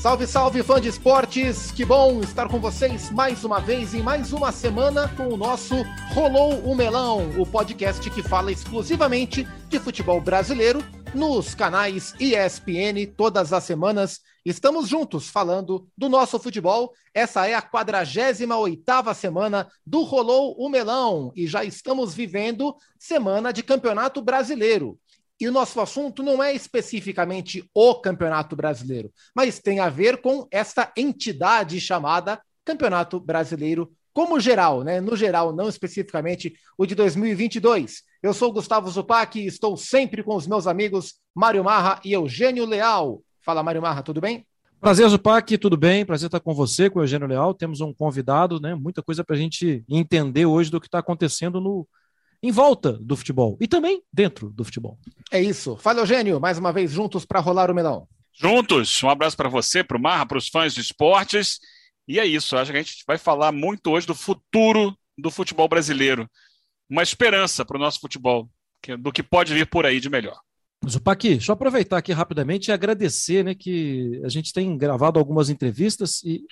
Salve, salve, fã de esportes! Que bom estar com vocês mais uma vez em mais uma semana com o nosso Rolou o Melão, o podcast que fala exclusivamente de futebol brasileiro nos canais ESPN todas as semanas. Estamos juntos falando do nosso futebol. Essa é a 48ª semana do Rolou o Melão e já estamos vivendo semana de Campeonato Brasileiro. E o nosso assunto não é especificamente o Campeonato Brasileiro, mas tem a ver com esta entidade chamada Campeonato Brasileiro como geral, né? No geral, não especificamente o de 2022. Eu sou Gustavo Zupac e estou sempre com os meus amigos Mário Marra e Eugênio Leal. Fala, Mário Marra, tudo bem? Prazer, Zupac, tudo bem? Prazer estar com você, com o Eugênio Leal. Temos um convidado, né? Muita coisa para a gente entender hoje do que está acontecendo no, em volta do futebol e também dentro do futebol. É isso. Fala, Eugênio, mais uma vez juntos para rolar o melão. Juntos, um abraço para você, para o Marra, para os fãs de esportes. E é isso, acho que a gente vai falar muito hoje do futuro do futebol brasileiro. Uma esperança para o nosso futebol, do que pode vir por aí de melhor. Deixa eu aproveitar aqui rapidamente e agradecer, né, que a gente tem gravado algumas entrevistas e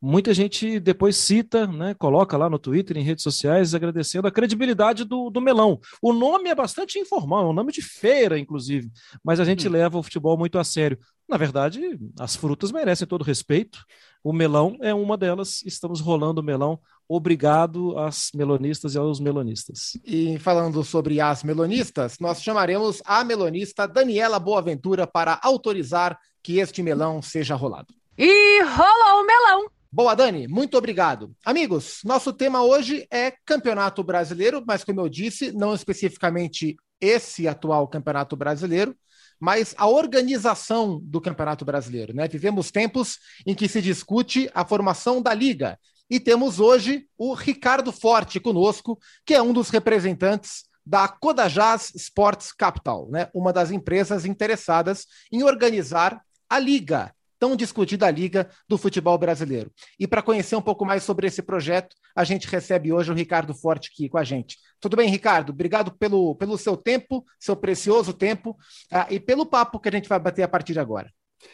muita gente depois cita, né, coloca lá no Twitter, em redes sociais, agradecendo a credibilidade do, do melão. O nome é bastante informal, é um nome de feira, inclusive, mas a gente hum. leva o futebol muito a sério. Na verdade, as frutas merecem todo respeito. O melão é uma delas. Estamos rolando o melão. Obrigado às melonistas e aos melonistas. E falando sobre as melonistas, nós chamaremos a melonista Daniela Boaventura para autorizar que este melão seja rolado. E rolou o melão! Boa, Dani, muito obrigado. Amigos, nosso tema hoje é Campeonato Brasileiro, mas como eu disse, não especificamente esse atual Campeonato Brasileiro, mas a organização do Campeonato Brasileiro. Né? Vivemos tempos em que se discute a formação da Liga. E temos hoje o Ricardo Forte conosco, que é um dos representantes da Codajás Sports Capital, né? uma das empresas interessadas em organizar a Liga, tão discutida liga do futebol brasileiro. E para conhecer um pouco mais sobre esse projeto, a gente recebe hoje o Ricardo Forte aqui com a gente. Tudo bem, Ricardo? Obrigado pelo, pelo seu tempo, seu precioso tempo, uh, e pelo papo que a gente vai bater a partir de agora.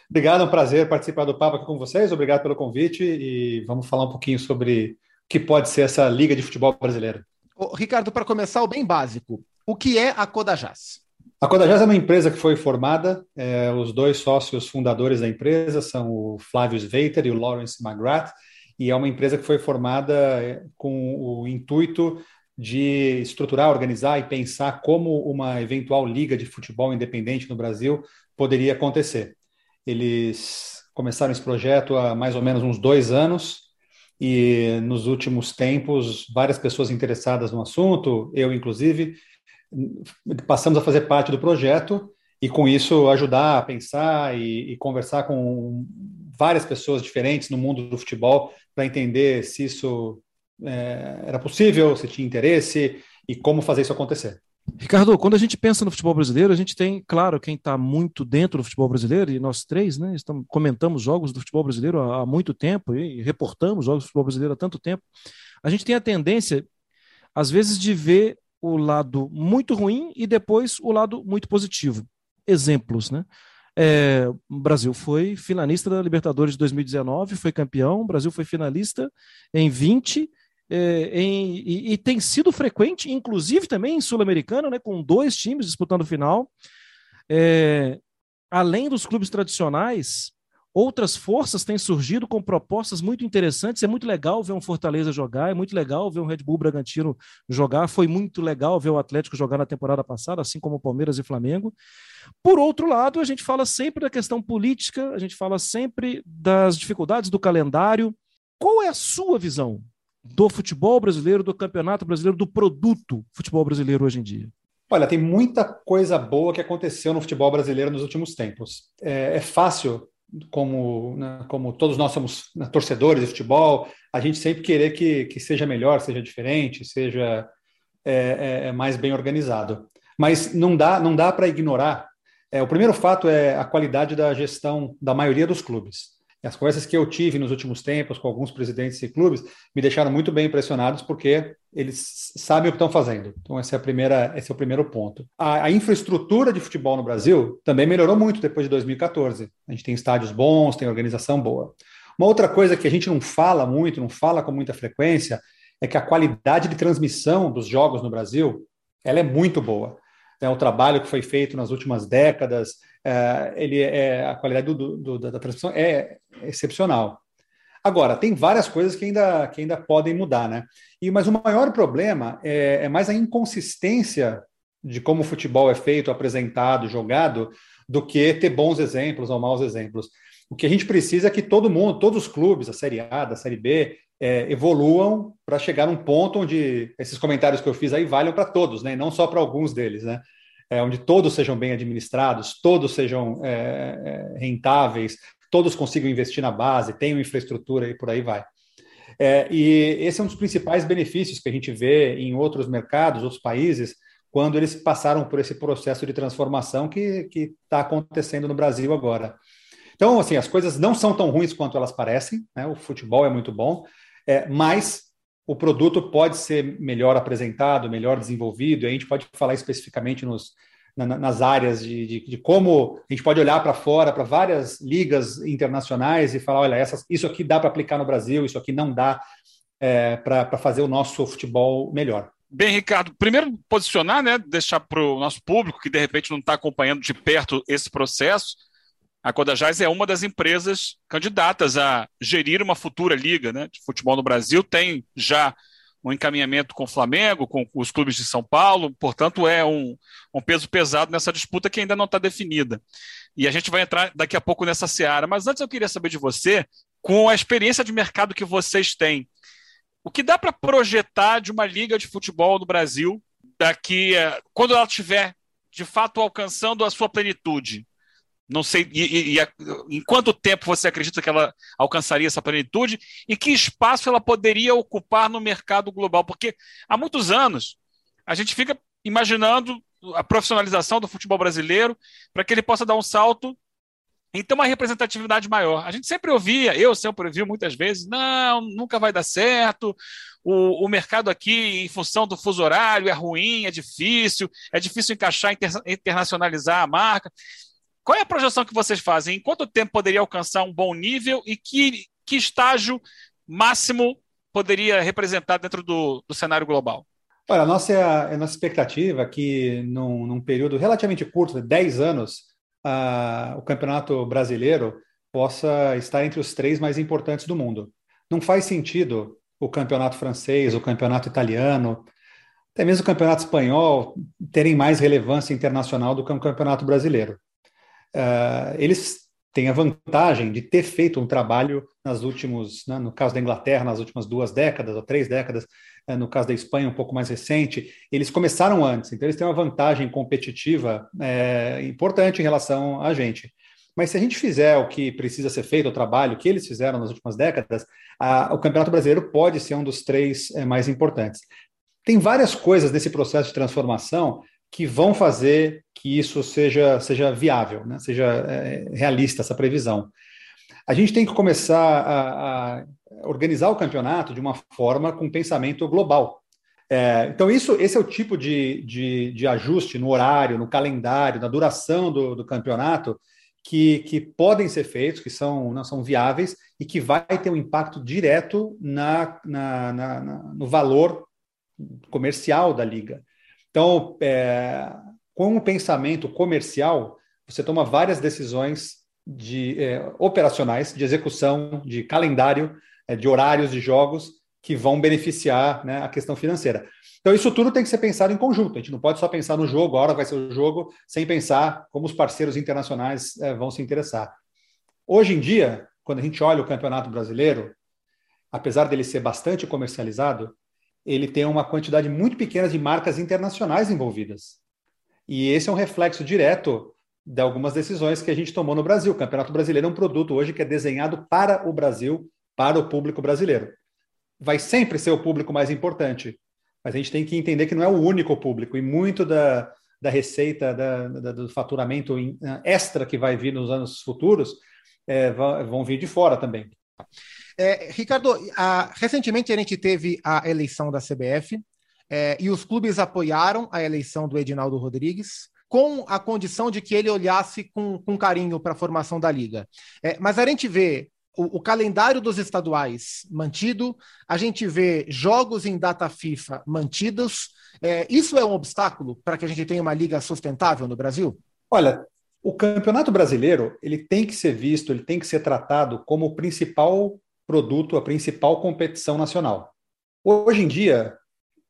Obrigado, é um prazer participar do papo aqui com vocês. Obrigado pelo convite e vamos falar um pouquinho sobre o que pode ser essa liga de futebol brasileira. Ricardo, para começar, o bem básico. O que é a Codajás? A Codajás é uma empresa que foi formada, é, os dois sócios fundadores da empresa são o Flávio Sveiter e o Lawrence McGrath, e é uma empresa que foi formada é, com o intuito de estruturar, organizar e pensar como uma eventual liga de futebol independente no Brasil poderia acontecer. Eles começaram esse projeto há mais ou menos uns dois anos e nos últimos tempos várias pessoas interessadas no assunto, eu inclusive, passamos a fazer parte do projeto e com isso ajudar a pensar e, e conversar com várias pessoas diferentes no mundo do futebol para entender se isso é, era possível, se tinha interesse e como fazer isso acontecer. Ricardo, quando a gente pensa no futebol brasileiro, a gente tem, claro, quem está muito dentro do futebol brasileiro, e nós três, né, estamos, comentamos jogos do futebol brasileiro há, há muito tempo e reportamos jogos do futebol brasileiro há tanto tempo. A gente tem a tendência, às vezes, de ver o lado muito ruim e depois o lado muito positivo. Exemplos, né? É, o Brasil foi finalista da Libertadores de 2019, foi campeão, o Brasil foi finalista em 20, é, em, e, e, tem sido frequente, inclusive também em Sul-Americana, né, com dois times disputando final. É, além dos clubes tradicionais, Outras forças têm surgido com propostas muito interessantes. É muito legal ver um Fortaleza jogar, é muito legal ver um Red Bull Bragantino jogar. Foi muito legal ver o Atlético jogar na temporada passada, assim como o Palmeiras e Flamengo. Por outro lado, a gente fala sempre da questão política, a gente fala sempre das dificuldades do calendário. Qual é a sua visão do futebol brasileiro, do campeonato brasileiro, do produto futebol brasileiro hoje em dia? Olha, tem muita coisa boa que aconteceu no futebol brasileiro nos últimos tempos. É, é fácil como, né, como todos nós somos né, torcedores de futebol, a gente sempre querer que, que seja melhor, seja diferente, seja é, é, é mais bem organizado. Mas não dá, não dá para ignorar. É, o primeiro fato é a qualidade da gestão da maioria dos clubes. As conversas que eu tive nos últimos tempos com alguns presidentes de clubes me deixaram muito bem impressionados porque eles sabem o que estão fazendo. Então, esse é, a primeira, esse é o primeiro ponto. A, a, infraestrutura de futebol no Brasil também melhorou muito depois de 2014. A gente tem estádios bons, tem organização boa. Uma outra coisa que a gente não fala muito, não fala com muita frequência, é que a qualidade de transmissão dos jogos no Brasil ela é muito boa. É, o trabalho que foi feito nas últimas décadas, é, ele é, a qualidade do, do, da transmissão é excepcional. Agora, tem várias coisas que ainda, que ainda podem mudar, né? E, mas o maior problema é, é mais a inconsistência de como o futebol é feito, apresentado, jogado, do que ter bons exemplos ou maus exemplos. O que a gente precisa é que todo mundo, todos os clubes, a Série A, da Série B, é, evoluam para chegar num ponto onde esses comentários que eu fiz aí valham para todos, né? não só para alguns deles, né? É, onde todos sejam bem administrados, todos sejam é, é, rentáveis, todos consigam investir na base, tenham infraestrutura e por aí vai. É, e esse é um dos principais benefícios que a gente vê em outros mercados, outros países, quando eles passaram por esse processo de transformação que está acontecendo no Brasil agora. Então, assim, as coisas não são tão ruins quanto elas parecem, né? o futebol é muito bom, é, mas o produto pode ser melhor apresentado, melhor desenvolvido, e a gente pode falar especificamente nos, na, nas áreas de, de, de, como a gente pode olhar para fora, para várias ligas internacionais e falar: olha, essas, isso aqui dá para aplicar no Brasil, isso aqui não dá é, para fazer o nosso futebol melhor. Bem, Ricardo, primeiro posicionar, né, deixar para o nosso público que de repente não está acompanhando de perto esse processo, a Codajás é uma das empresas candidatas a gerir uma futura liga né, de futebol no Brasil. Tem já um encaminhamento com o Flamengo, com os clubes de São Paulo, portanto, é um, um peso pesado nessa disputa que ainda não está definida. E a gente vai entrar daqui a pouco nessa seara. Mas antes eu queria saber de você, com a experiência de mercado que vocês têm, o que dá para projetar de uma liga de futebol no Brasil daqui, quando ela estiver de fato alcançando a sua plenitude? Não sei e, e, e, em quanto tempo você acredita que ela alcançaria essa plenitude e que espaço ela poderia ocupar no mercado global? Porque há muitos anos a gente fica imaginando a profissionalização do futebol brasileiro para que ele possa dar um salto e ter uma representatividade maior. A gente sempre ouvia, eu sempre ouvi muitas vezes, não, nunca vai dar certo, o, o mercado aqui, em função do fuso horário, é ruim, é difícil, é difícil encaixar, inter, internacionalizar a marca. Qual é a projeção que vocês fazem? Em quanto tempo poderia alcançar um bom nível e que, que estágio máximo poderia representar dentro do, do cenário global? Olha, a nossa, a nossa expectativa é que num, num período relativamente curto, de 10 anos, o campeonato brasileiro possa estar entre os três mais importantes do mundo. Não faz sentido o campeonato francês, o campeonato italiano, até mesmo o campeonato espanhol terem mais relevância internacional do que o campeonato brasileiro uh, eles têm a vantagem de ter feito um trabalho nas últimos, né, no caso da Inglaterra, nas últimas duas décadas ou três décadas, uh, no caso da Espanha, um pouco mais recente, eles começaram antes, então eles têm uma vantagem competitiva uh, importante em relação a gente. Mas se a gente fizer o que precisa ser feito, o trabalho que eles fizeram nas últimas décadas, o Campeonato Brasileiro pode ser um dos três eh, mais importantes. Tem várias coisas nesse processo de transformação que vão fazer que isso seja, seja viável, né? seja é, realista essa previsão. A gente tem que começar a, a, organizar o campeonato de uma forma com pensamento global. É, então, isso, esse é o tipo de, de, de, ajuste no horário, no calendário, na duração do, do campeonato que, que, podem ser feitos, que são, não são viáveis e que vai ter um impacto direto na, na, na, no valor comercial da liga. Então, é, com o pensamento comercial, você toma várias decisões de é, operacionais, de execução, de calendário, é, de horários de jogos que vão beneficiar né, a questão financeira. Então, isso tudo tem que ser pensado em conjunto. A gente não pode só pensar no jogo, a hora vai ser o jogo, sem pensar como os parceiros internacionais é, vão se interessar. Hoje em dia, quando a gente olha o Campeonato Brasileiro, apesar dele ser bastante comercializado, ele tem uma quantidade muito pequena de marcas internacionais envolvidas. E esse é um reflexo direto de algumas decisões que a gente tomou no Brasil. O Campeonato Brasileiro é um produto hoje que é desenhado para o Brasil, para o público brasileiro. Vai sempre ser o público mais importante, mas a gente tem que entender que não é o único público, e muito da, da receita, da, da, do faturamento extra que vai vir nos anos futuros, é, vão vir de fora também. É, Ricardo, a, recentemente a gente teve a eleição da CBF é, e os clubes apoiaram a eleição do Edinaldo Rodrigues com a condição de que ele olhasse com, com carinho para a formação da liga. É, mas a gente vê o, o, calendário dos estaduais mantido, a gente vê jogos em data FIFA mantidos. É, isso é um obstáculo para que a gente tenha uma liga sustentável no Brasil? Olha, o campeonato brasileiro ele tem que ser visto, ele tem que ser tratado como o principal produto, a principal competição nacional. Hoje em dia,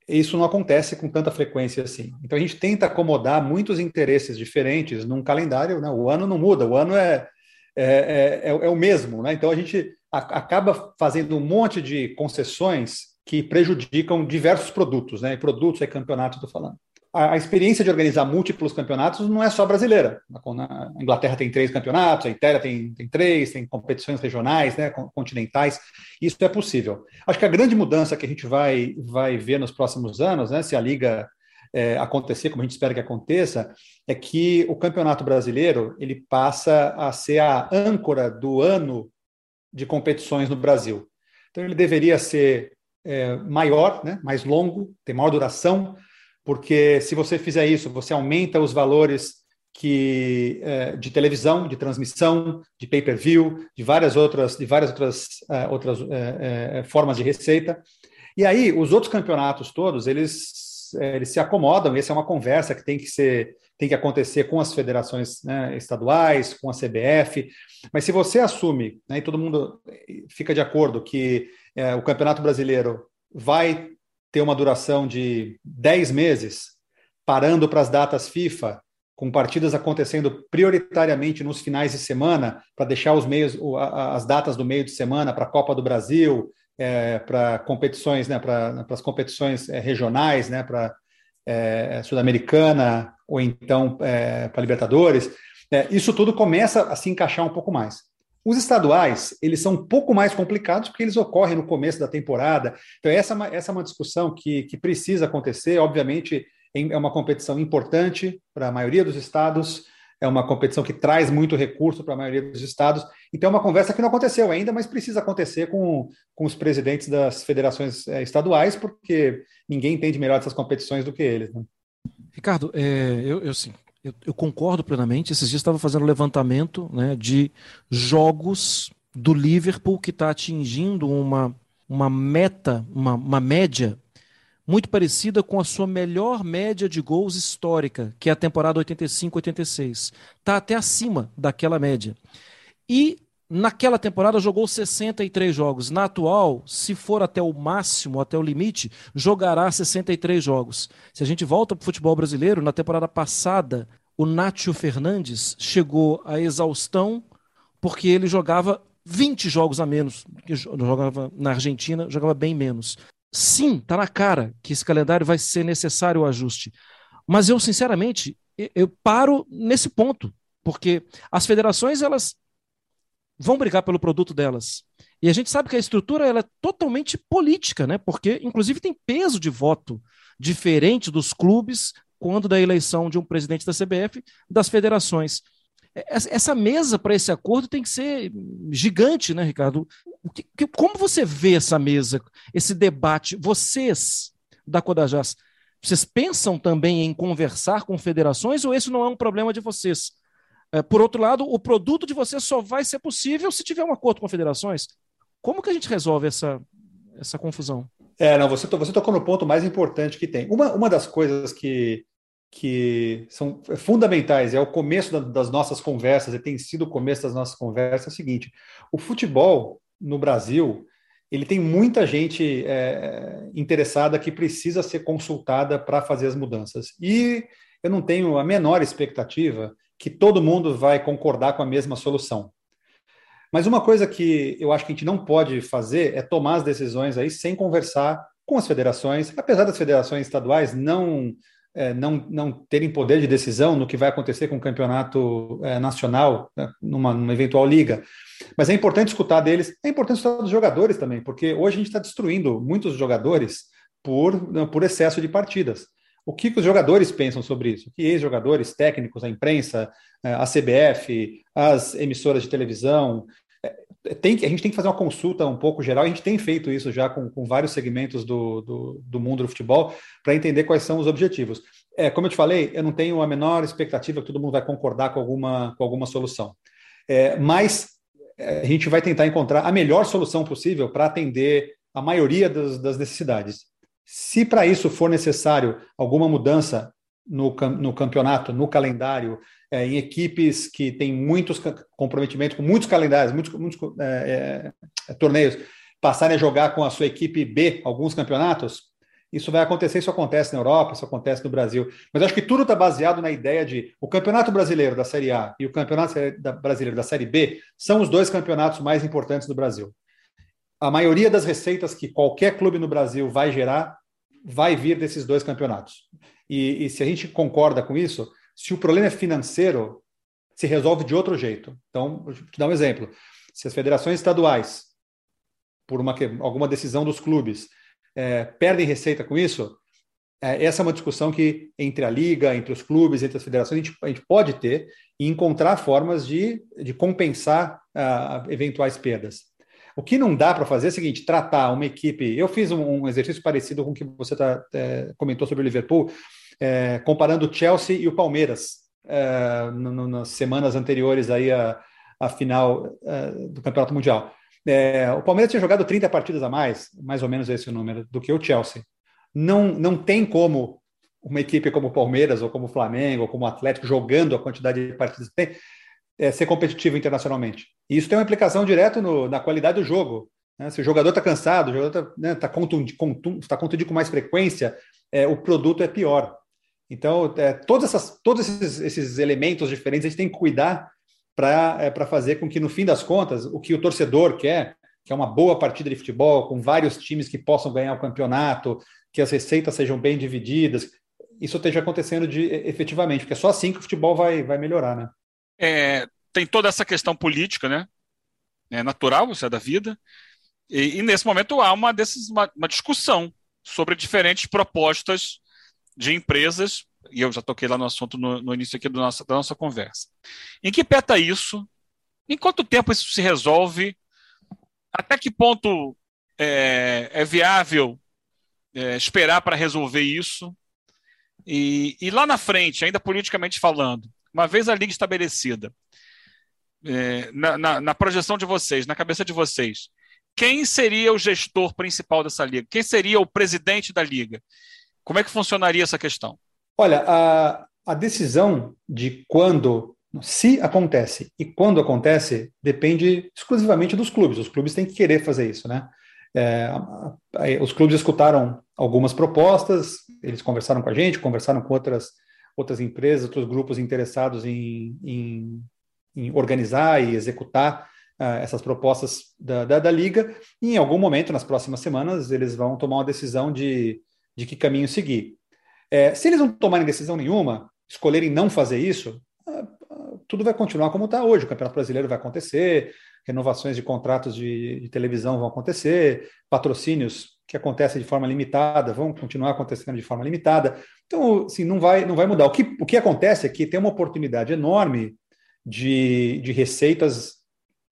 isso não acontece com tanta frequência assim. Então a gente tenta acomodar muitos interesses diferentes num calendário, né? o ano não muda, o ano é, é, é, é o mesmo. Né? Então a gente a, acaba fazendo um monte de concessões que prejudicam diversos produtos, né? E produtos é campeonato, estou falando a, experiência de organizar múltiplos campeonatos não é só brasileira. A Inglaterra tem três campeonatos, a Itália tem, tem três, tem competições regionais, né, continentais. Isso é possível. Acho que a grande mudança que a gente vai, vai ver nos próximos anos, né, se a Liga é, acontecer, como a gente espera que aconteça, é que o campeonato brasileiro ele passa a ser a âncora do ano de competições no Brasil. Então ele deveria ser é, maior, né, mais longo, ter maior duração, porque se você fizer isso, você aumenta os valores que é, de televisão, de transmissão, de pay-per-view, de várias outras, de várias outras, é, outras é, formas de receita. E aí os outros campeonatos todos eles eles se acomodam. Essa é uma conversa que tem que ser tem que acontecer com as federações né, estaduais, com a CBF. Mas se você assume, né, e todo mundo fica de acordo que o Campeonato Brasileiro vai ter uma duração de 10 meses, parando para as datas FIFA, com partidas acontecendo prioritariamente nos finais de semana, para deixar os meios, as datas do meio de semana para a Copa do Brasil, é, para competições, né, para as competições é, regionais, né, para é, Sul-Americana ou então é, para Libertadores, é, isso tudo começa a se encaixar um pouco mais. Os estaduais, eles são um pouco mais complicados porque eles ocorrem no começo da temporada. Então, essa é uma, essa é uma discussão que, que precisa acontecer. Obviamente, é uma competição importante para a maioria dos estados, é uma competição que traz muito recurso para a maioria dos estados. Então, é uma conversa que não aconteceu ainda, mas precisa acontecer com, com os presidentes das federações é, estaduais, porque ninguém entende melhor essas competições do que eles. Né? Ricardo, é, eu, eu sim, eu, eu concordo plenamente. Esses dias estava fazendo levantamento né, de jogos do Liverpool que está atingindo uma, uma meta, uma, uma média muito parecida com a sua melhor média de gols histórica, que é a temporada 85-86. Está até acima daquela média. E Naquela temporada jogou 63 jogos. Na atual, se for até o máximo, até o limite, jogará 63 jogos. Se a gente volta para o futebol brasileiro, na temporada passada, o Nátio Fernandes chegou à exaustão porque ele jogava 20 jogos a menos. Jogava na Argentina, jogava bem menos. Sim, está na cara que esse calendário vai ser necessário o ajuste. Mas eu, sinceramente, eu paro nesse ponto, porque as federações elas vão brigar pelo produto delas. E a gente sabe que a estrutura ela é totalmente política, né? Porque, inclusive, tem peso de voto diferente dos clubes quando da eleição de um presidente da CBF das federações. Essa mesa para esse acordo tem que ser gigante, né, Ricardo? Como você vê essa mesa, esse debate? Vocês da Codajás, vocês pensam também em conversar com federações ou esse não é um problema de vocês? É, por outro lado, o produto de você só vai ser possível se tiver um acordo com federações. Como que a gente resolve essa, essa confusão? É, não, você, você tocou no ponto mais importante que tem. Uma, uma das coisas que, que são fundamentais, é o começo da, das nossas conversas, e tem sido o começo das nossas conversas, é o seguinte: o futebol no Brasil ele tem muita gente é, interessada que precisa ser consultada para fazer as mudanças. E eu não tenho a menor expectativa que todo mundo vai concordar com a mesma solução. Mas uma coisa que eu acho que a gente não pode fazer é tomar as decisões aí sem conversar com as federações, apesar das federações estaduais não é, não, não terem poder de decisão no que vai acontecer com o campeonato é, nacional, né, numa, numa, eventual liga. Mas é importante escutar deles, é importante escutar dos jogadores também, porque hoje a gente está destruindo muitos jogadores por, por excesso de partidas. O que, os jogadores pensam sobre isso, o que ex-jogadores, técnicos, a imprensa, é, a CBF, as emissoras de televisão. É, tem que, a gente tem que fazer uma consulta um pouco geral, a gente tem feito isso já com, com vários segmentos do, do, do mundo do futebol, para entender quais são os objetivos. É, como eu te falei, eu não tenho a menor expectativa que todo mundo vai concordar com alguma, com alguma solução. É, mas é, a gente vai tentar encontrar a melhor solução possível para atender a maioria das, das necessidades. Se para isso for necessário alguma mudança no, no campeonato, no calendário, é, em equipes que têm muitos comprometimentos, com muitos calendários, muitos, muitos é, é, torneios, passarem a jogar com a sua equipe B alguns campeonatos, isso vai acontecer, isso acontece na Europa, isso acontece no Brasil. Mas acho que tudo está baseado na ideia de o Campeonato Brasileiro da Série A e o Campeonato Brasileiro da Série B são os dois campeonatos mais importantes do Brasil a maioria das receitas que qualquer clube no Brasil vai gerar vai vir desses dois campeonatos. E, e, se a gente concorda com isso, se o problema é financeiro, se resolve de outro jeito. Então, vou te dar um exemplo. Se as federações estaduais, por uma, alguma decisão dos clubes, é, perdem receita com isso, é, essa é uma discussão que entre a liga, entre os clubes, entre as federações, a gente, a gente pode ter e encontrar formas de, de compensar uh, eventuais perdas. O que não dá para fazer é o seguinte: tratar uma equipe. Eu fiz um, um exercício parecido com o que você tá, é, comentou sobre o Liverpool, é, comparando o Chelsea e o Palmeiras é, no, no, nas semanas anteriores aí à, à final é, do Campeonato Mundial. É, o Palmeiras tinha jogado 30 partidas a mais, mais ou menos esse número, do que o Chelsea. Não, não tem como uma equipe como o Palmeiras, ou como o Flamengo, ou como o Atlético, jogando a quantidade de partidas que tem, é, ser competitivo internacionalmente. E isso tem uma implicação direta no, na qualidade do jogo. Né? Se o jogador está cansado, o jogador está né, tá contundido, tá contundido, com mais frequência, é, o produto é pior. Então, é, todas essas, todos esses, esses, elementos diferentes a gente tem que cuidar para é, fazer com que, no fim das contas, o que o torcedor quer, que é uma boa partida de futebol, com vários times que possam ganhar o campeonato, que as receitas sejam bem divididas, isso esteja acontecendo de, efetivamente, porque é só assim que o futebol vai, vai melhorar, né? É, tem toda essa questão política, né? É natural, isso é da vida. E, e nesse momento há uma, desses, uma, uma, discussão sobre diferentes propostas de empresas, e eu já toquei lá no assunto no, no início aqui do nossa, da nossa conversa. Em que pé está isso? Em quanto tempo isso se resolve? Até que ponto é, é viável é, esperar para resolver isso? E, e lá na frente, ainda politicamente falando, uma vez a liga estabelecida, é, na, na, na, projeção de vocês, na cabeça de vocês, quem seria o gestor principal dessa liga? Quem seria o presidente da liga? Como é que funcionaria essa questão? Olha, a, a decisão de quando, se acontece e quando acontece, depende exclusivamente dos clubes. Os clubes têm que querer fazer isso, né? É, os clubes escutaram algumas propostas, eles conversaram com a gente, conversaram com outras outras empresas, outros grupos interessados em, em, em organizar e executar uh, essas propostas da, da, da, Liga, e em algum momento, nas próximas semanas, eles vão tomar uma decisão de, de que caminho seguir. É, se eles não tomarem decisão nenhuma, escolherem não fazer isso, uh, tudo vai continuar como está hoje. O Campeonato Brasileiro vai acontecer, renovações de contratos de, de televisão vão acontecer, patrocínios que acontecem de forma limitada vão continuar acontecendo de forma limitada. Então, assim, não vai, não vai mudar. O que, o que acontece é que tem uma oportunidade enorme de, de receitas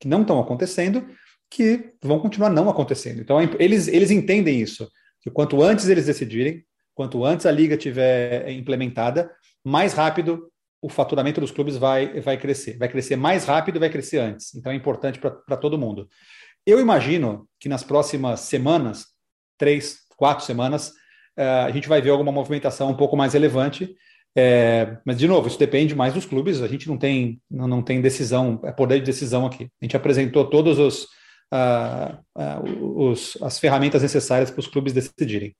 que não estão acontecendo, que vão continuar não acontecendo. Então, eles, eles entendem isso, que quanto antes eles decidirem, quanto antes a liga tiver implementada, mais rápido o faturamento dos clubes vai, vai crescer. Vai crescer mais rápido, vai crescer antes. Então, é importante para todo mundo. Eu imagino que nas próximas semanas, três, quatro semanas, uh, a gente vai ver alguma movimentação um pouco mais relevante. É, mas, de novo, isso depende mais dos clubes, a gente não tem, não, tem decisão, é poder de decisão aqui. A gente apresentou todos os, uh, uh, os as ferramentas necessárias para os clubes decidirem.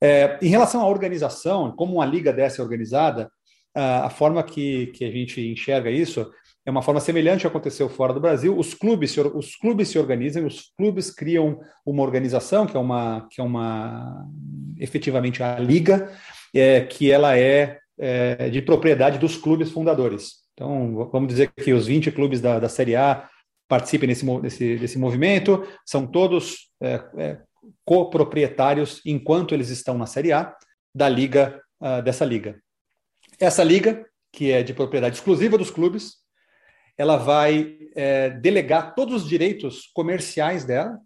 É, em relação à organização, como uma liga dessa é organizada, a forma que, que a gente enxerga isso é uma forma semelhante que aconteceu fora do Brasil. Os clubes, se, os clubes se organizam, os clubes criam uma organização que é uma, que é uma efetivamente a liga, é, que ela é, é de propriedade dos clubes fundadores. Então, vamos dizer que os 20 clubes da, da Série A participem desse, desse, desse movimento, são todos é, é, coproprietários enquanto eles estão na Série A. da liga, uh, dessa liga. Essa liga, que é de propriedade exclusiva dos clubes, ela vai é, delegar todos os direitos comerciais dela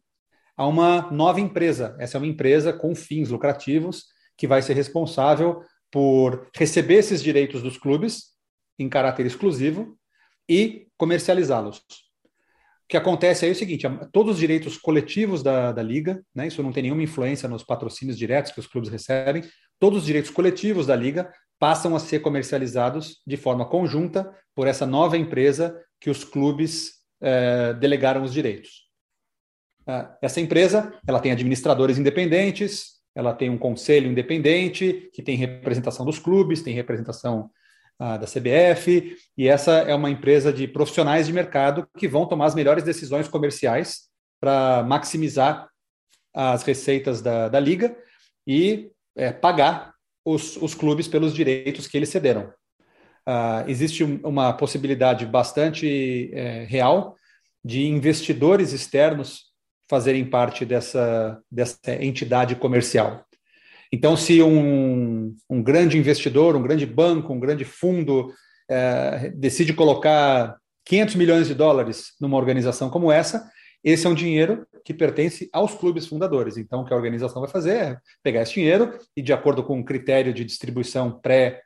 a uma nova empresa. Essa é uma empresa com fins lucrativos que vai ser responsável por receber esses direitos dos clubes em caráter exclusivo e comercializá-los. O que acontece aí é o seguinte: todos os direitos coletivos da, da liga, né, isso não tem nenhuma influência nos patrocínios diretos que os clubes recebem, todos os direitos coletivos da liga passam a ser comercializados de forma conjunta por essa nova empresa que os clubes eh, delegaram os direitos. Uh, essa empresa ela tem administradores independentes, ela tem um conselho independente que tem representação dos clubes, tem representação uh, da CBF, e essa é uma empresa de profissionais de mercado que vão tomar as melhores decisões comerciais para maximizar as receitas da, da liga e é, pagar os, os clubes pelos direitos que eles cederam. Uh, existe uma possibilidade bastante é, real de investidores externos fazerem parte dessa, dessa entidade comercial. Então, se um, um grande investidor, um grande banco, um grande fundo é, decide colocar 500 milhões de dólares numa organização como essa, esse é um dinheiro que pertence aos clubes fundadores. Então, o que a organização vai fazer é pegar esse dinheiro e, de acordo com um critério de distribuição pré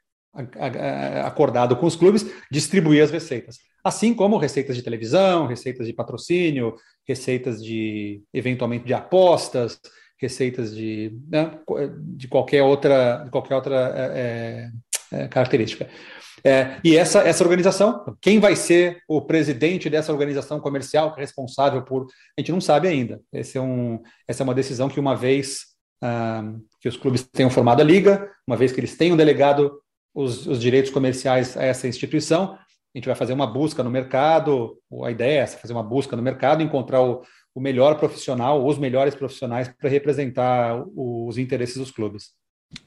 acordado com os clubes, distribuir as receitas. Assim como receitas de televisão, receitas de patrocínio, receitas de, eventualmente, de apostas, receitas de, né, de qualquer outra, de qualquer outra é, é, é característica. É, e essa, essa organização, quem vai ser o presidente dessa organização comercial é responsável por. A gente não sabe ainda. É um, essa é uma decisão que, uma vez ah, que os clubes tenham formado a liga, uma vez que eles tenham delegado os, os direitos comerciais a essa instituição, a gente vai fazer uma busca no mercado, a ideia é essa, fazer uma busca no mercado, encontrar o, o melhor profissional, os melhores profissionais para representar os interesses dos clubes.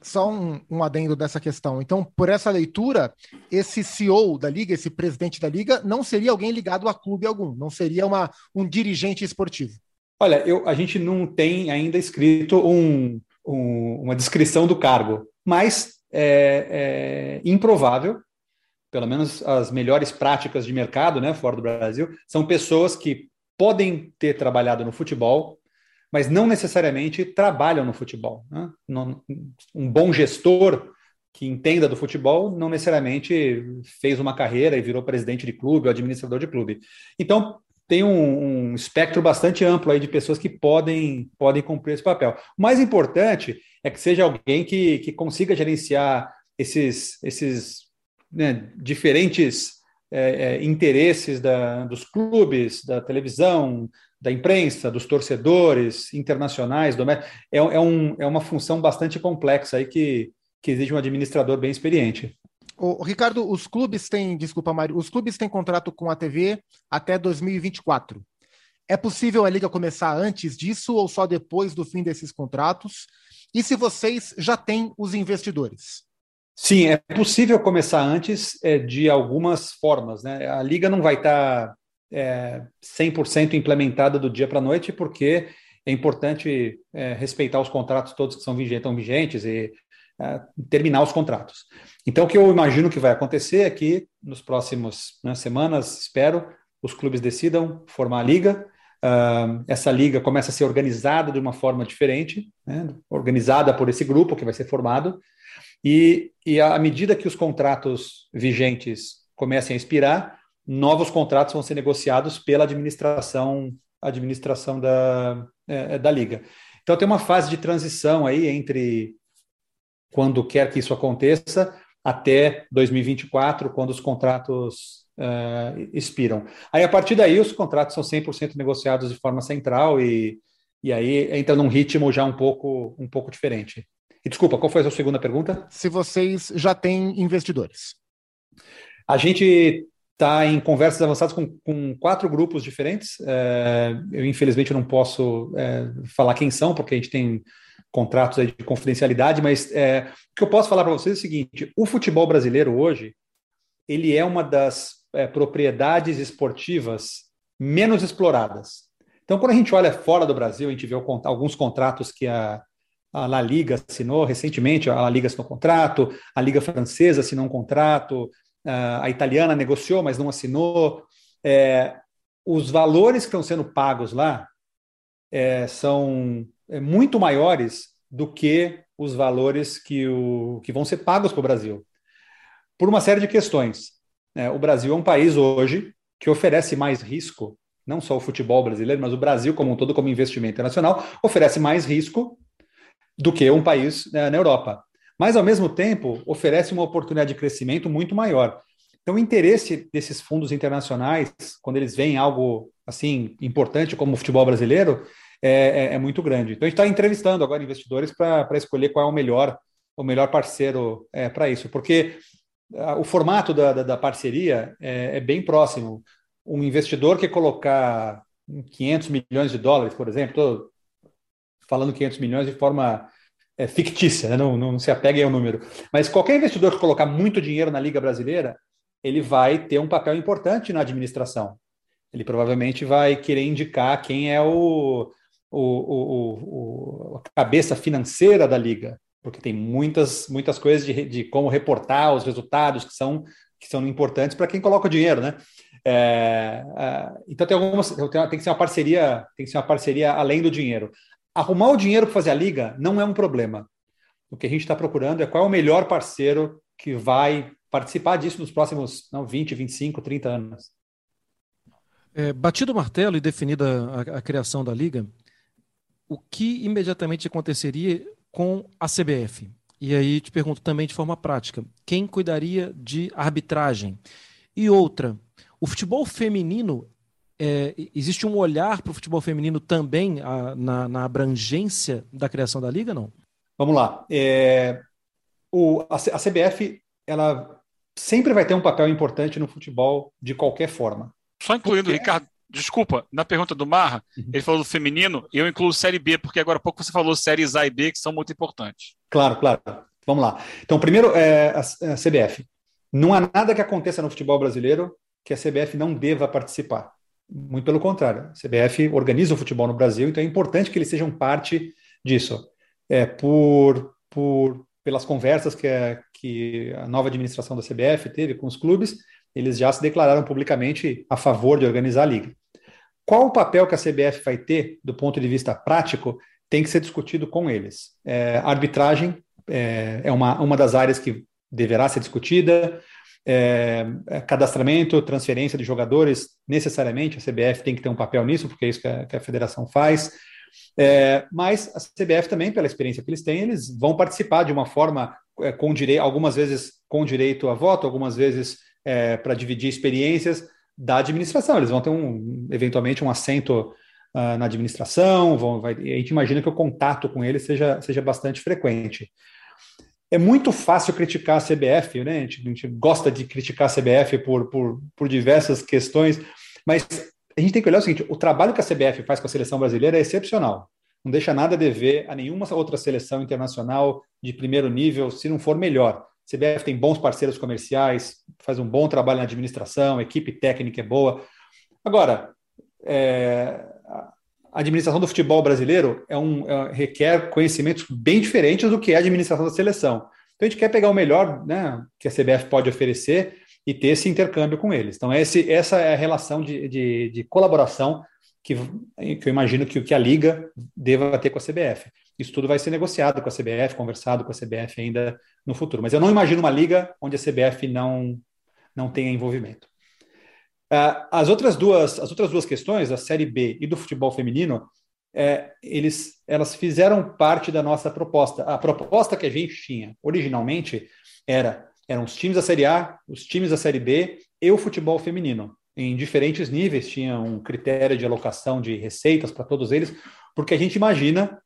Só um, um, adendo dessa questão. Então, por essa leitura, esse CEO da liga, esse presidente da liga, não seria alguém ligado a clube algum, não seria uma, um dirigente esportivo. Olha, eu, a gente não tem ainda escrito um, um, uma descrição do cargo, mas é, é improvável pelo menos as melhores práticas de mercado, né, fora do Brasil, são pessoas que podem ter trabalhado no futebol, mas não necessariamente trabalham no futebol. Né? Um bom gestor que entenda do futebol não necessariamente fez uma carreira e virou presidente de clube ou administrador de clube. Então, tem um, um, espectro bastante amplo aí de pessoas que podem, podem cumprir esse papel. O mais importante é que seja alguém que, que consiga gerenciar esses, esses né, diferentes é, é, interesses da, dos clubes, da televisão, da imprensa, dos torcedores internacionais, do, é, é, um, é uma função bastante complexa aí que, que exige um administrador bem experiente. O, Ricardo, os clubes têm, desculpa, Mário, os clubes têm contrato com a TV até 2024. É possível a liga começar antes disso ou só depois do fim desses contratos? E se vocês já têm os investidores? Sim, é possível começar antes é, de algumas formas. Né? A liga não vai estar tá, é, 100% implementada do dia para a noite, porque é importante é, respeitar os contratos todos que são vigentes, estão vigentes e é, terminar os contratos. Então, o que eu imagino que vai acontecer é que nos próximos né, semanas, espero, os clubes decidam formar a liga. Uh, essa liga começa a ser organizada de uma forma diferente, né, organizada por esse grupo que vai ser formado, e, e à medida que os contratos vigentes comecem a expirar, novos contratos vão ser negociados pela administração, administração da, é, da liga. Então tem uma fase de transição aí entre quando quer que isso aconteça até 2024, quando os contratos uh, expiram. Aí a partir daí os contratos são 100% negociados de forma central e, e aí entra num ritmo já um pouco um pouco diferente. E desculpa, qual foi a sua segunda pergunta? Se vocês já têm investidores. A gente está em conversas avançadas com, com quatro grupos diferentes. É, eu, infelizmente, não posso é, falar quem são, porque a gente tem contratos de confidencialidade, mas é, o que eu posso falar para vocês é o seguinte: o futebol brasileiro hoje ele é uma das é, propriedades esportivas menos exploradas. Então, quando a gente olha fora do Brasil, a gente vê alguns contratos que a a La Liga assinou recentemente, a La Liga assinou contrato, a Liga Francesa assinou um contrato, a italiana negociou, mas não assinou. É, os valores que estão sendo pagos lá é, são é, muito maiores do que os valores que, o, que vão ser pagos para o Brasil, por uma série de questões. É, o Brasil é um país hoje que oferece mais risco, não só o futebol brasileiro, mas o Brasil como um todo, como investimento internacional, oferece mais risco do que um país né, na Europa. Mas, ao mesmo tempo, oferece uma oportunidade de crescimento muito maior. Então, o interesse desses fundos internacionais, quando eles veem algo assim importante como o futebol brasileiro, é, é, é muito grande. Então, a gente está entrevistando agora investidores para escolher qual é o melhor, o melhor parceiro é, para isso, porque a, o formato da, da, da parceria é, é bem próximo. Um investidor que colocar 500 milhões de dólares, por exemplo, falando 500 milhões de forma é, fictícia, né? não, não se apegue ao número. Mas qualquer investidor que colocar muito dinheiro na Liga Brasileira, ele vai ter um papel importante na administração. Ele provavelmente vai querer indicar quem é o, o, o, o a cabeça financeira da liga, porque tem muitas, muitas coisas de, de como reportar os resultados que são, que são importantes para quem coloca o dinheiro, né? É, é, então tem algumas, tem que ser uma parceria, tem que ser uma parceria além do dinheiro arrumar o dinheiro para fazer a liga não é um problema. O que a gente está procurando é qual é o melhor parceiro que vai participar disso nos próximos não, 20, 25, 30 anos. É, batido o martelo e definida a, a criação da liga, o que imediatamente aconteceria com a CBF? E aí te pergunto também de forma prática: quem cuidaria de arbitragem? E outra, o futebol feminino é, existe um olhar para o futebol feminino também a, na, na, abrangência da criação da liga, não? Vamos lá. É, o, a, a, CBF ela sempre vai ter um papel importante no futebol de qualquer forma. Só incluindo, porque... Ricardo, desculpa, na pergunta do Marra, uhum. ele falou do feminino, eu incluo Série B, porque agora há pouco você falou séries A e B, que são muito importantes. Claro, claro. Vamos lá. Então, primeiro, é, a, a CBF. Não há nada que aconteça no futebol brasileiro que a CBF não deva participar. Muito pelo contrário. A CBF organiza o futebol no Brasil, então é importante que eles sejam parte disso. É, por, por, pelas conversas que a, que a nova administração da CBF teve com os clubes, eles já se declararam publicamente a favor de organizar a liga. Qual o papel que a CBF vai ter do ponto de vista prático tem que ser discutido com eles. É, arbitragem é, é uma, uma das áreas que deverá ser discutida é, é, cadastramento, transferência de jogadores, necessariamente a CBF tem que ter um papel nisso, porque é isso que a, que a federação faz. É, mas a CBF também, pela experiência que eles têm, eles vão participar de uma forma é, com direito, algumas vezes com direito a voto, algumas vezes é, para dividir experiências da administração. Eles vão ter um, eventualmente um assento uh, na administração, vão, vai, a gente imagina que o contato com eles seja, seja bastante frequente é muito fácil criticar a CBF, né? A gente, a gente, gosta de criticar a CBF por, por, por diversas questões, mas a gente tem que olhar o seguinte: o trabalho que a CBF faz com a seleção brasileira é excepcional. Não deixa nada a dever a nenhuma outra seleção internacional de primeiro nível, se não for melhor. A CBF tem bons parceiros comerciais, faz um bom trabalho na administração, a equipe técnica é boa. Agora, é, administração do futebol brasileiro é um, é, requer conhecimentos bem diferentes do que é a administração da seleção. Então a gente quer pegar o melhor né, que a CBF pode oferecer e ter esse intercâmbio com eles. Então esse, essa é a relação de, de, de colaboração que, que, eu imagino que, que a Liga deva ter com a CBF. Isso tudo vai ser negociado com a CBF, conversado com a CBF ainda no futuro. Mas eu não imagino uma liga onde a CBF não, não tenha envolvimento. Uh, as, outras duas, as outras duas questões, a Série B e do futebol feminino, é, eles, elas fizeram parte da nossa proposta. A proposta que a gente tinha originalmente era eram os times da Série A, os times da Série B e o futebol feminino. Em diferentes níveis, tinha um critério de alocação de receitas para todos eles, porque a gente imagina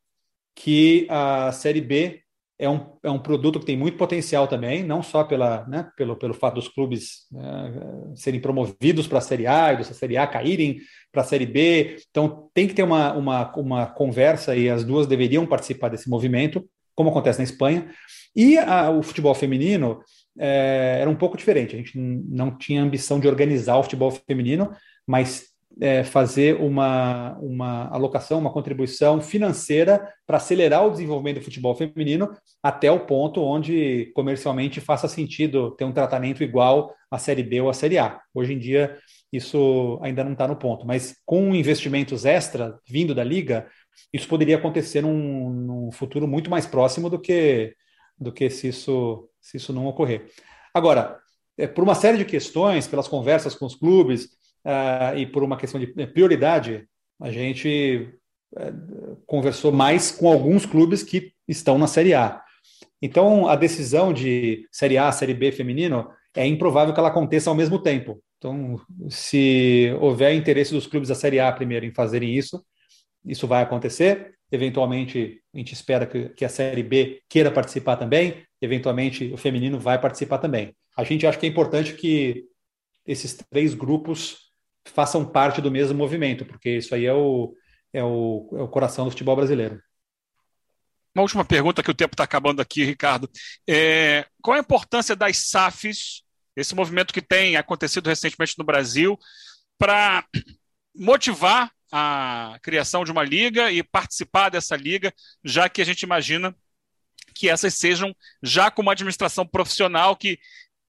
que a Série B é um, é um produto que tem muito potencial também, não só pela, né, pelo, pelo fato dos clubes né, serem promovidos para a Série A e dessa Série A caírem para a Série B. Então, tem que ter uma, uma, uma conversa e as duas deveriam participar desse movimento, como acontece na Espanha. E a, o futebol feminino é, era um pouco diferente. A gente não tinha ambição de organizar o futebol feminino, mas é, fazer uma, uma alocação, uma contribuição financeira para acelerar o desenvolvimento do futebol feminino até o ponto onde comercialmente faça sentido ter um tratamento igual à Série B ou à Série A. Hoje em dia, isso ainda não está no ponto, mas com investimentos extra vindo da Liga, isso poderia acontecer num, num futuro muito mais próximo do que, do que se, isso, se isso não ocorrer. Agora, é, por uma série de questões, pelas conversas com os clubes uh, e por uma questão de prioridade, a gente uh, conversou mais com alguns clubes que estão na Série A. Então, a decisão de Série A, Série B feminino, é improvável que ela aconteça ao mesmo tempo. Então, se houver interesse dos clubes da Série A primeiro em fazerem isso, isso vai acontecer. Eventualmente, a gente espera que, que a Série B queira participar também. Eventualmente, o feminino vai participar também. A gente acha que é importante que esses três grupos façam parte do mesmo movimento, porque isso aí é o, é o, é o coração do futebol brasileiro. Uma última pergunta que o tempo está acabando aqui, Ricardo. É, qual a importância das SAFs, esse movimento que tem acontecido recentemente no Brasil, para motivar a criação de uma liga e participar dessa liga, já que a gente imagina que essas sejam já com uma administração profissional que,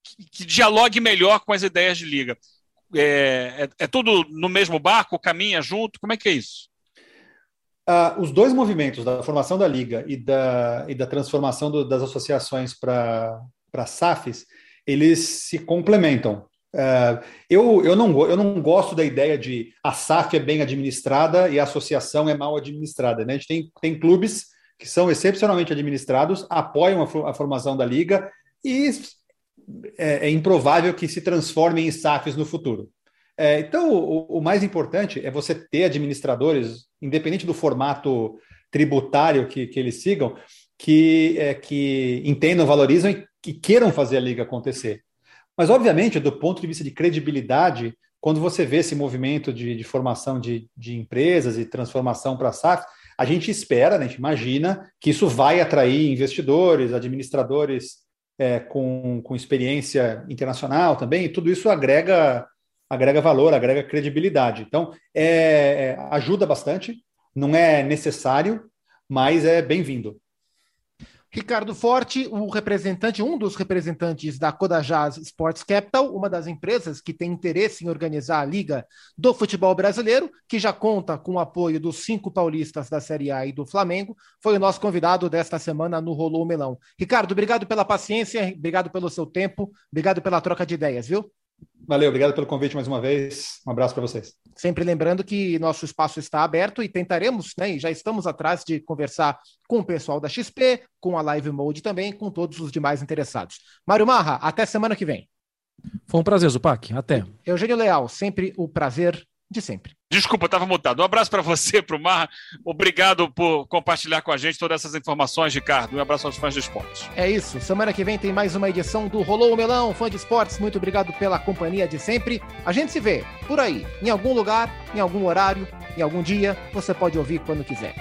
que, que dialogue melhor com as ideias de liga. É, é, é, tudo no mesmo barco, caminha junto? Como é que é isso? Uh, os dois movimentos, da formação da liga e da, e da transformação do, das associações para SAFs, eles se complementam. Uh, eu, eu, não, eu não gosto da ideia de a SAF é bem administrada e a associação é mal administrada. Né? A gente tem, tem clubes que são excepcionalmente administrados, apoiam a, a formação da liga e é, é, improvável que se transformem em SAFs no futuro. É, então, o, o, mais importante é você ter administradores, independente do formato tributário que, que eles sigam, que, é, que entendam, valorizam e que queiram fazer a liga acontecer. Mas, obviamente, do ponto de vista de credibilidade, quando você vê esse movimento de, de formação de, de, empresas e transformação para SAF, a gente espera, né, a gente imagina que isso vai atrair investidores, administradores é, com, com experiência internacional também, e tudo isso agrega, agrega valor, agrega credibilidade. Então, é, é ajuda bastante, não é necessário, mas é bem-vindo. Ricardo Forte, o representante, um dos representantes da Codajás Sports Capital, uma das empresas que tem interesse em organizar a Liga do Futebol Brasileiro, que já conta com o apoio dos cinco paulistas da Série A e do Flamengo, foi o nosso convidado desta semana no Rolou Melão. Ricardo, obrigado pela paciência, obrigado pelo seu tempo, obrigado pela troca de ideias, viu? Valeu, obrigado pelo convite mais uma vez. Um abraço para vocês. Sempre lembrando que nosso espaço está aberto e tentaremos, né, e já estamos atrás de conversar com o pessoal da XP, com a Live Mode também, com todos os demais interessados. Mário Marra, até semana que vem. Foi um prazer, Zupac. Até. Eugênio Leal, sempre o prazer de sempre. Desculpa, estava mutado. Um abraço para você, para o Mar. Obrigado por compartilhar com a gente todas essas informações, Ricardo. Um abraço aos fãs de esportes. É isso. Semana que vem tem mais uma edição do Rolou o Melão, fã de esportes. Muito obrigado pela companhia de sempre. A gente se vê por aí, em algum lugar, em algum horário, em algum dia. Você pode ouvir quando quiser.